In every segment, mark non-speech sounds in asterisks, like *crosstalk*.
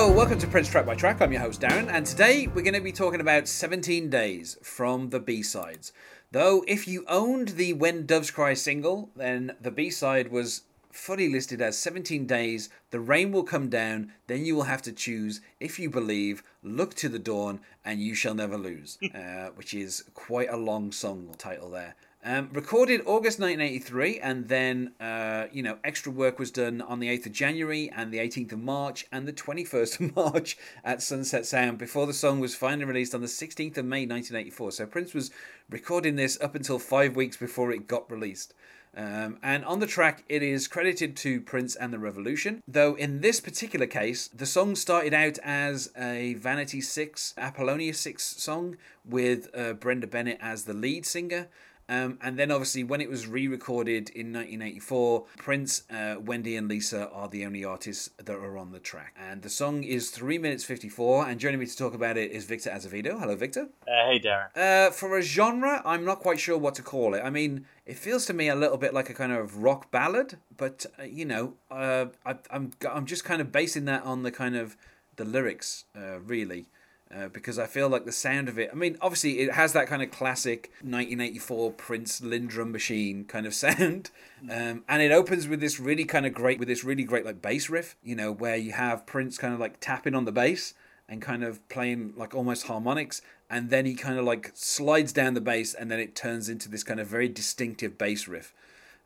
Hello, welcome to Prince Track by Track. I'm your host Darren, and today we're going to be talking about 17 Days from the B sides. Though, if you owned the When Doves Cry single, then the B side was fully listed as 17 days, the rain will come down, then you will have to choose if you believe, look to the dawn, and you shall never lose, *laughs* uh, which is quite a long song title there. Um, recorded August 1983, and then uh, you know extra work was done on the 8th of January and the 18th of March and the 21st of *laughs* March at Sunset Sound before the song was finally released on the 16th of May 1984. So Prince was recording this up until five weeks before it got released. Um, and on the track, it is credited to Prince and the Revolution, though in this particular case, the song started out as a Vanity 6, Apollonia 6 song with uh, Brenda Bennett as the lead singer. Um, and then, obviously, when it was re recorded in 1984, Prince, uh, Wendy, and Lisa are the only artists that are on the track. And the song is 3 minutes 54. And joining me to talk about it is Victor Azevedo. Hello, Victor. Uh, hey, Darren. Uh, for a genre, I'm not quite sure what to call it. I mean, it feels to me a little bit like a kind of rock ballad, but, uh, you know, uh, I, I'm, I'm just kind of basing that on the kind of the lyrics, uh, really. Uh, because I feel like the sound of it. I mean, obviously, it has that kind of classic 1984 Prince LinnDrum machine kind of *laughs* sound, um, and it opens with this really kind of great, with this really great like bass riff. You know, where you have Prince kind of like tapping on the bass and kind of playing like almost harmonics, and then he kind of like slides down the bass, and then it turns into this kind of very distinctive bass riff.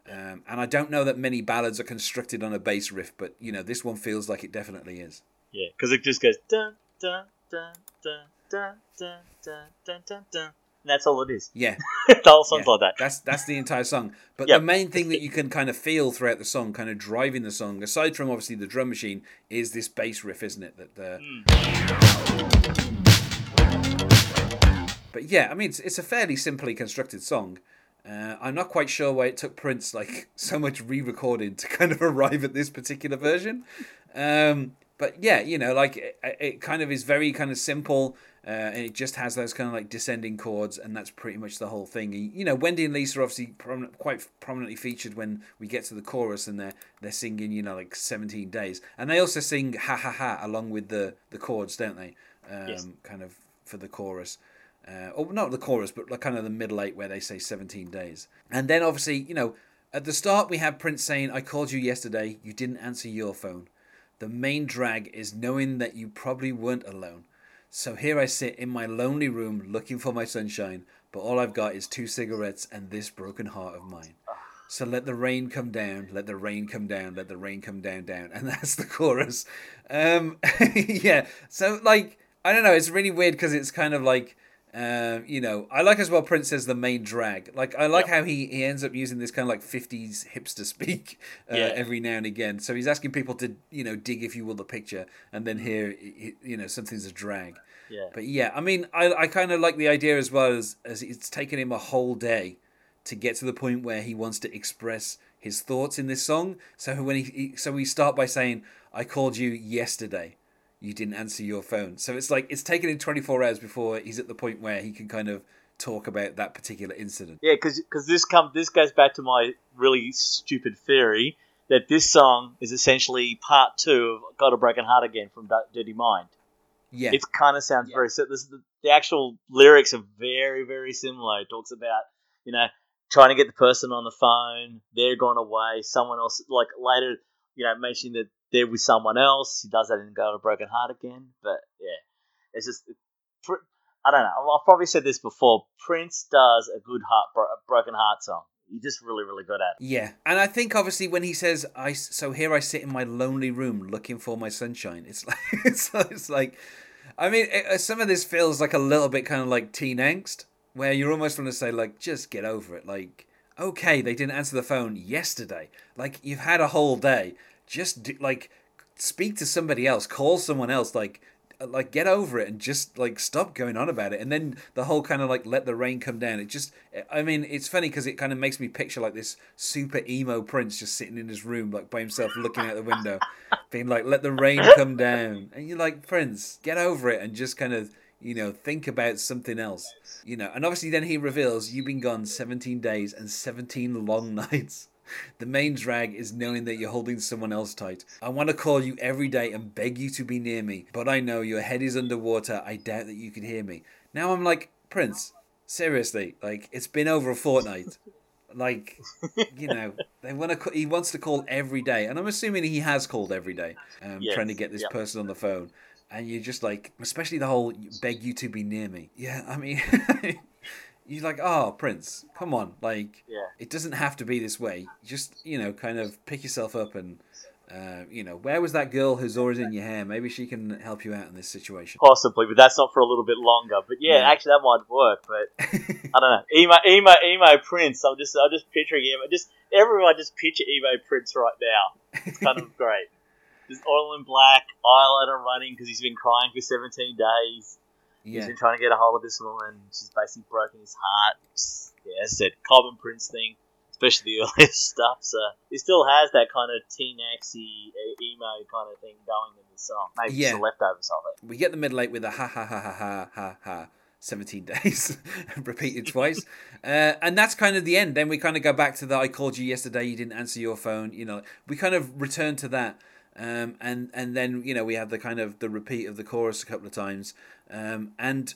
Um, and I don't know that many ballads are constructed on a bass riff, but you know, this one feels like it definitely is. Yeah, because it just goes dun dun dun dun dun dun dun dun dun. And that's all it is. Yeah, *laughs* the whole song's Yeah, like that. That's that's the entire song. But Yep. the main thing that *laughs* you can kind of feel throughout the song, kind of driving the song, aside from obviously the drum machine, is this bass riff, isn't it? That the. But yeah, I mean, it's, it's a fairly simply constructed song. Uh, I'm not quite sure why it took Prince like *laughs* so much re-recording to kind of arrive at this particular version. Um, but yeah, you know, like it, it kind of is very kind of simple, uh, and it just has those kind of like descending chords, and that's pretty much the whole thing. You know, Wendy and Lisa are obviously quite prominently featured when we get to the chorus, and they're they're singing, you know, like 17 days, and they also sing ha ha ha along with the the chords, don't they? Um, Yes. Kind of for the chorus. Uh, or not the chorus, but like kind of the middle eight where they say 17 days. And then obviously, you know, at the start we have Prince saying, I called you yesterday, you didn't answer your phone. The main drag is knowing that you probably weren't alone. So here I sit in my lonely room looking for my sunshine, but all I've got is two cigarettes and this broken heart of mine. So let the rain come down, let the rain come down, let the rain come down, down. *laughs* And that's the chorus. Um, *laughs* yeah. So, like, I don't know. It's really weird because it's kind of like, um, you know, I like as well Prince as the main drag. Like, I like Yep. how he, he ends up using this kind of like 50s hipster speak *laughs* uh, Yeah. every now and again. So he's asking people to, you know, dig, if you will, the picture. And then here, you know, something's a drag. Yeah. But yeah, I mean, I, I kind of like the idea as well as, as it's taken him a whole day to get to the point where he wants to express his thoughts in this song. So when he, he so we start by saying, "I called you yesterday, you didn't answer your phone." So it's like it's taken him 24 hours before he's at the point where he can kind of talk about that particular incident. Yeah, because this comes this goes back to my really stupid theory that this song is essentially part two of "Got a Broken Heart Again" from Du- Dirty Mind. Yeah, It kind of sounds Yeah. very si- this, the, the actual lyrics are very very similar. It talks about you know trying to get the person on the phone, they're gone away, someone else like later you know mentioning that they're with someone else. He does that in "Got a Broken Heart Again," but yeah, it's just. I don't know. I've probably said this before. Prince does a good heart, bro- broken heart song. He's just really, really good at it. Yeah, and I think obviously when he says, "I," so here I sit in my lonely room looking for my sunshine. It's *laughs* like it's, it's like, I mean, it, uh, some of this feels like a little bit kind of like teen angst, where you're almost want to say like, just get over it. Like, okay, they didn't answer the phone yesterday. Like you've had a whole day. Just do, like speak to somebody else, call someone else. Like uh, like get over it and just like stop going on about it. And then the whole kind of like let the rain come down. It just eh, i mean it's funny because it kind of makes me picture like this super emo prince just sitting in his room like by himself looking out the window *laughs* being like let the rain come down. And you're like prince get over it and just kind of you know think about something else. You know and obviously then he reveals you've been gone 17 days and 17 long *laughs* nights The main drag is knowing that you're holding someone else tight. I want to call you every day and beg you to be near me, but I know your head is underwater. I doubt that you can hear me. Now I'm like, Prince, seriously, like it's been over a fortnight. Like, you know, they want to. He wants to call every day, and I'm assuming he has called every day, um, Yes, trying to get this yep. person on the phone. And you're just like, especially the whole beg you to be near me. Yeah, I mean, *laughs* you're like, oh, Prince, come on, like, Yeah. it doesn't have to be this way. Just you know, kind of pick yourself up and. Uh, you know, where was that girl who's always in your hair? Maybe she can help you out in this situation. Possibly, but that's not for a little bit longer. But yeah, Yeah. actually, that might work. But *laughs* I don't know. Emo, emo, emo Prince. I'm just, I'm just picturing him. Just everyone, just picture emo Prince right now. It's kind of *laughs* great. Just oil in black, eyeliner running because he's been crying for 17 days. He's yeah, been trying to get a hold of this woman. She's basically broken his heart. Yeah, as I said, common Prince thing, especially the *laughs* earlier stuff. So he still has that kind of teen axy emo kind of thing going in the song. Maybe Yeah. just the leftovers of it. we get the middle eight with a ha ha ha ha ha ha ha. 17 *laughs* days repeated twice *laughs* uh, and that's kind of the end then we kind of go back to the i called you yesterday you didn't answer your phone you know we kind of return to that um, and and then you know we have the kind of the repeat of the chorus a couple of times. Um, and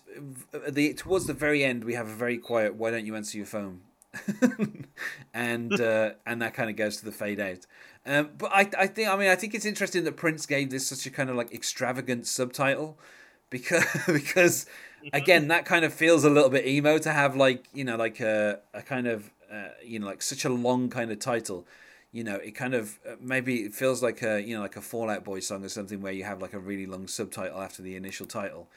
the towards the very end we have a very quiet why don't you answer your phone? *laughs* And *laughs* uh, and that kind of goes to the fade out. Um, but I, I think I mean I think it's interesting that Prince gave this such a kind of like extravagant subtitle because *laughs* because again that kind of feels a little bit emo to have like you know like a, a kind of uh, you know like such a long kind of title you know it kind of uh, maybe it feels like a you know like a Fall Out Boy song or something where you have like a really long subtitle after the initial title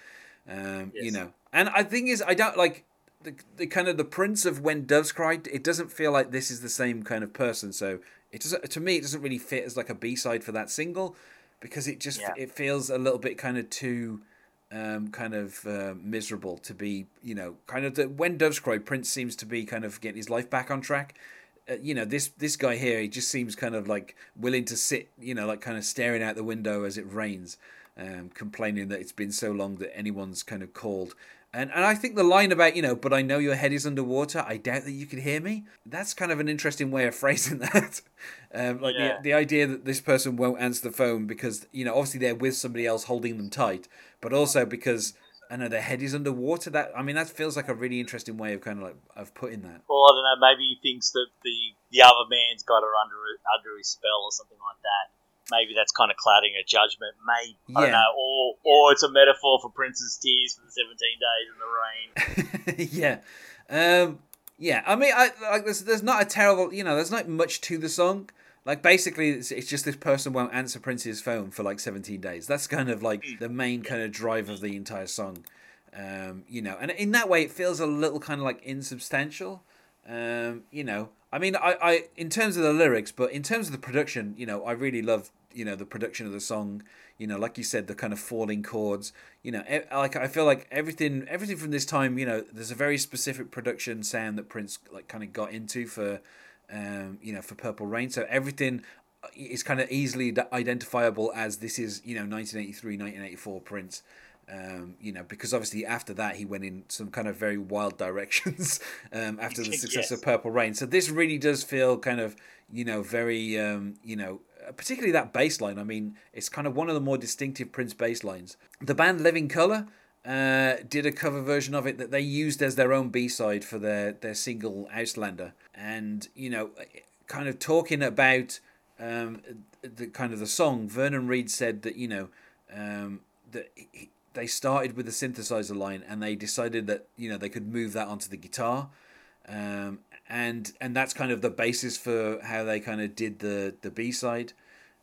um, you know and i think is i don't like the, the kind of the prince of when doves cry it doesn't feel like this is the same kind of person so it doesn't to me it doesn't really fit as like a b-side for that single because it just Yeah. it feels a little bit kind of too um, kind of uh, miserable to be, you know, kind of the when doves cry. Prince seems to be kind of getting his life back on track. Uh, you know, this this guy here, he just seems kind of like willing to sit, you know, like kind of staring out the window as it rains, um, complaining that it's been so long that anyone's kind of called. And and I think the line about you know, but I know your head is underwater. I doubt that you can hear me. That's kind of an interesting way of *laughs* phrasing that. Um, like Yeah. the the idea that this person won't answer the phone because you know obviously they're with somebody else holding them tight, but also because I know their head is underwater. That I mean that feels like a really interesting way of kind of like of putting that. Well, I don't know. Maybe he thinks that the the other man's got her under under his spell or something like that. Maybe that's kind of clouding her judgment. Maybe I don't Yeah. know. Or or it's a metaphor for Prince's tears for the seventeen days in the rain. *laughs* yeah, um, yeah. I mean, I like there's there's not a terrible you know there's not much to the song. Like basically, it's, it's just this person won't answer Prince's phone for like 17 days. That's kind of like the main kind of drive of the entire song, um, you know. And in that way, it feels a little kind of like insubstantial, um, you know. I mean, I, I in terms of the lyrics, but in terms of the production, you know, I really love you know the production of the song. You know, like you said, the kind of falling chords. You know, e- like I feel like everything, everything from this time. You know, there's a very specific production sound that Prince like kind of got into for, um, you know, for Purple Rain. So everything is kind of easily identifiable as this is you know 1983, 1984 Prince. Um, you know, because obviously after that he went in some kind of very wild *laughs* directions um, after the *laughs* success Yes. of Purple Rain. So this really does feel kind of, you know, very, um, you know, uh, particularly that bass line. I mean, it's kind of one of the more distinctive Prince bass lines. The band Living Colour uh, did a cover version of it that they used as their own B side for their their single Outlander, and you know, kind of talking about um, the kind of the song. Vernon Reid said that you know um, that. He, they started with the synthesizer line and they decided that you know they could move that onto the guitar um, and and that's kind of the basis for how they kind of did the the b side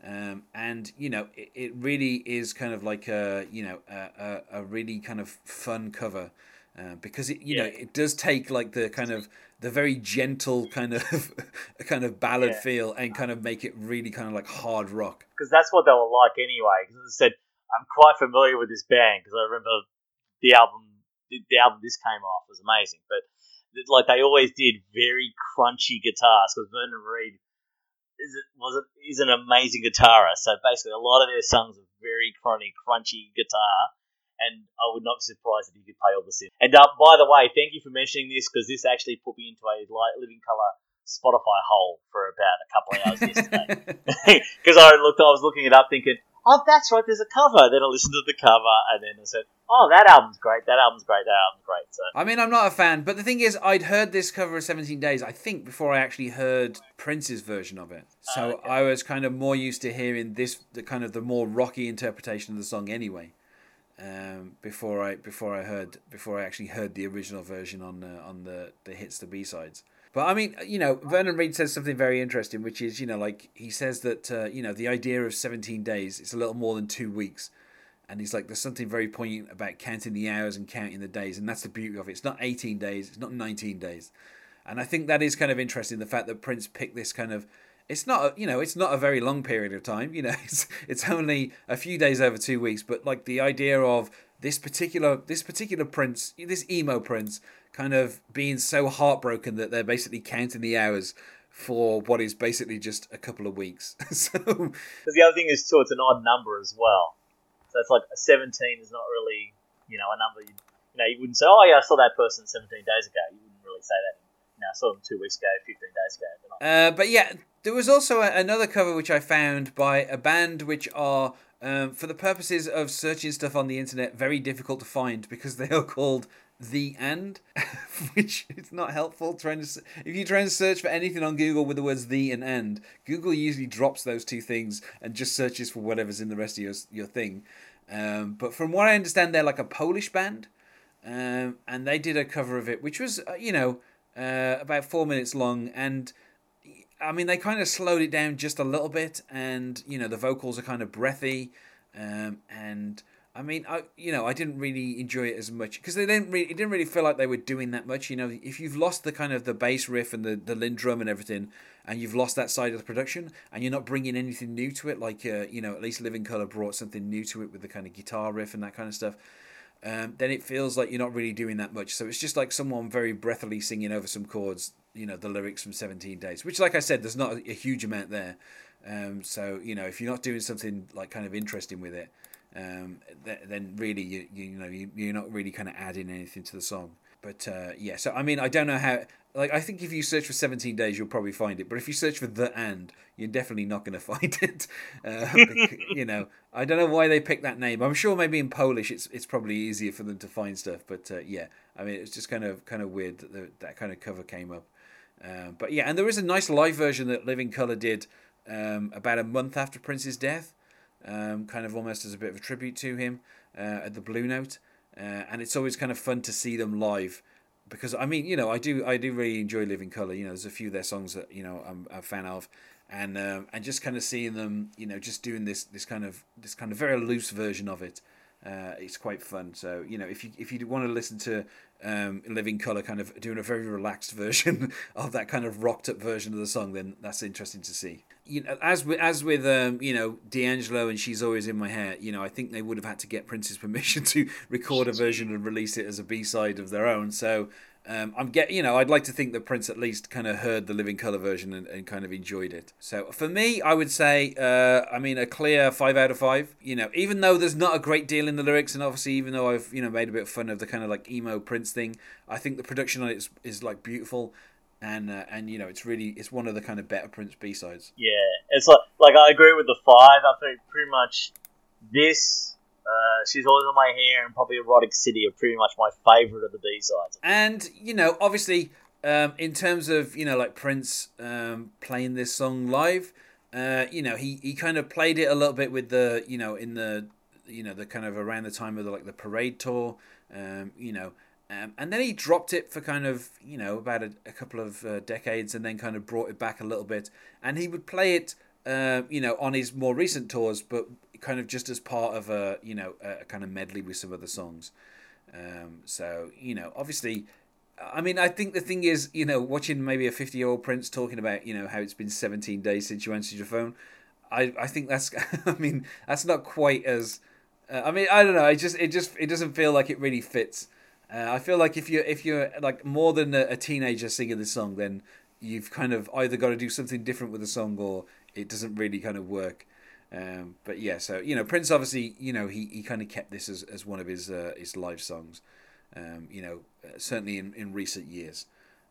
um, and you know it, it really is kind of like a you know a, a, a really kind of fun cover uh, because it you know it does take like the kind of the very gentle kind of *laughs* kind of ballad Yeah. feel and kind of make it really kind of like hard rock because that's what they were like anyway. Because as I said, I'm quite familiar with this band because I remember the album, the, the album this came off was amazing. But like they always did very crunchy guitars because Vernon Reid is it was it is an amazing guitarist. So basically, a lot of their songs are very crunchy, crunchy guitar. And I would not be surprised if he could play all the synth. And uh, by the way, thank you for mentioning this because this actually put me into a light living colour Spotify hole for about a couple of hours yesterday *laughs* *laughs* because I looked, I was looking it up, thinking, "Oh, that's right, there's a cover." Then I listened to the cover, and then I said, "Oh, that album's great. That album's great. That album's great." So I mean, I'm not a fan, but the thing is, I'd heard this cover of 17 Days, I think, before I actually heard Prince's version of it. So Oh, okay. I was kind of more used to hearing this, the kind of the more rocky interpretation of the song anyway. Um, before I before I heard before I actually heard the original version on uh, on the the hits the B sides. But I mean, you know, Vernon Reid says something very interesting, which is, you know, like he says that, uh, you know, the idea of 17 days, it's a little more than two weeks. And he's like, there's something very poignant about counting the hours and counting the days. And that's the beauty of it. It's not 18 days, it's not 19 days. And I think that is kind of interesting, the fact that Prince picked this kind of. It's not, a, you know, it's not a very long period of time. You know, *laughs* it's it's only a few days over two weeks. But like the idea of this particular this particular Prince, this emo Prince, kind of being so heartbroken that they're basically counting the hours for what is basically just a couple of weeks. *laughs* so because the other thing is too, it's an odd number as well. So it's like a 17 is not really, you know, a number you, you know, you wouldn't say, oh yeah, I saw that person 17 days ago. You wouldn't really say that. You know, I saw them two weeks ago, 15 days ago. Uh, but yeah, there was also a, another cover which I found by a band which are, um, for the purposes of searching stuff on the internet, very difficult to find because they are called The And, *laughs* which is not helpful. Trying to if you try and search for anything on Google with the words The and And, Google usually drops those two things and just searches for whatever's in the rest of your your thing. Um, but from what I understand, they're like a Polish band, um, and they did a cover of it, which was uh, you know uh, about four minutes long, and I mean they kind of slowed it down just a little bit, and you know the vocals are kind of breathy, um, and I mean I you know I didn't really enjoy it as much because they didn't really it didn't really feel like they were doing that much. You know if you've lost the kind of the bass riff and the the LinnDrum and everything, and you've lost that side of the production, and you're not bringing anything new to it, like uh, you know at least Living Colour brought something new to it with the kind of guitar riff and that kind of stuff um, then it feels like you're not really doing that much. So it's just like someone very breathily singing over some chords, you know, the lyrics from 17 Days, which, like I said, there's not a, huge amount there. Um, so, you know, if you're not doing something like kind of interesting with it, um, th- then really, you, you, know, you, you're not really kind of adding anything to the song. But uh, yeah, so I mean, I don't know how. Like, I think if you search for 17 days, you'll probably find it. But if you search for the and, you're definitely not going *laughs* to find it. Uh, you know, I don't know why they picked that name. I'm sure maybe in Polish it's it's probably easier for them to find stuff. But uh, yeah, I mean, it's just kind of kind of weird that the, that kind of cover came up. Um, but yeah, and there is a nice live version that Living Colour did um, about a month after Prince's death, um, kind of almost as a bit of a tribute to him uh, at the Blue Note. Uh, and it's always kind of fun to see them live because I mean, you know, I do I do really enjoy Living Colour. You know, there's a few of their songs that you know I'm a fan of, and um, and just kind of seeing them, you know, just doing this this kind of this kind of very loose version of it. Uh, it's quite fun. So you know, if you if you want to listen to um, Living Colour, kind of doing a very relaxed *laughs* version of that kind of rocked up version of the song, then that's interesting to see. You know, as with as with um, you know D'Angelo and she's always in my hair. You know, I think they would have had to get Prince's permission *laughs* to record a version and release it as a B side of their own. So um, I'm get you know I'd like to think that Prince at least kind of heard the Living Colour version and, and kind of enjoyed it. So for me, I would say uh, I mean a clear five out of five. You know, even though there's not a great deal in the lyrics, and obviously even though I've you know made a bit of fun of the kind of like emo Prince thing, I think the production on it is, is like beautiful. And uh, and you know it's really it's one of the kind of better Prince B sides. Yeah, it's like like I agree with the five. I think pretty much this. Uh, she's always on my hair and probably erotic city are pretty much my favorite of the B sides. And you know, obviously, um, in terms of you know like Prince um, playing this song live, uh, you know he, he kind of played it a little bit with the you know in the you know the kind of around the time of the like the parade tour, um, you know. Um, and then he dropped it for kind of you know about a, a couple of uh, decades, and then kind of brought it back a little bit. And he would play it, uh, you know, on his more recent tours, but kind of just as part of a you know a, kind of medley with some other songs. Um, so you know, obviously, I mean, I think the thing is, you know, watching maybe a fifty-year-old Prince talking about, you know, how it's been seventeen days since you answered your phone. I, I think that's, *laughs* I mean, that's not quite as, uh, I mean, I don't know. I just, it just, it doesn't feel like it really fits. Uh, I feel like if you're, if you're like more than a, a teenager singing the song, then you've kind of either got to do something different with the song or it doesn't really kind of work. Um, but yeah, so you know, Prince obviously, you know, he, he kind of kept this as, as one of his uh, his live songs. Um, you know, uh, certainly in, in recent years.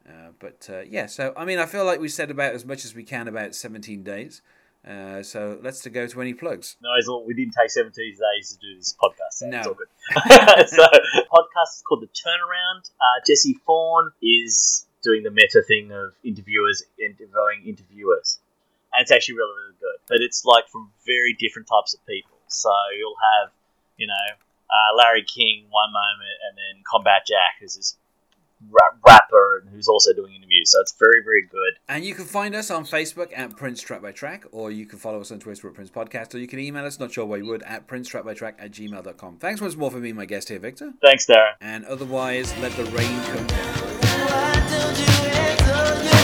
Uh, but uh, yeah, so I mean, I feel like we said about as much as we can about 17 days. Uh, so let's to go to any plugs. No, we didn't take 17 days to do this podcast. So No. It's all good. *laughs* so, podcast is called The Turnaround. Uh, Jesse Thorn is doing the meta thing of interviewers interviewing interviewers. And it's actually really, really good. But it's like from very different types of people. So you'll have, you know, uh, Larry King one moment and then Combat Jack, who's this rapper and who's also doing interviews. So it's very, very good. And you can find us on Facebook at Prince Track by Track, or you can follow us on Twitter at Prince Podcast, or you can email us, not sure why you would, at Prince Track by Track at gmail.com. Thanks once more for being my guest here, Victor. Thanks, Darren. And otherwise, let the rain come down. Why don't you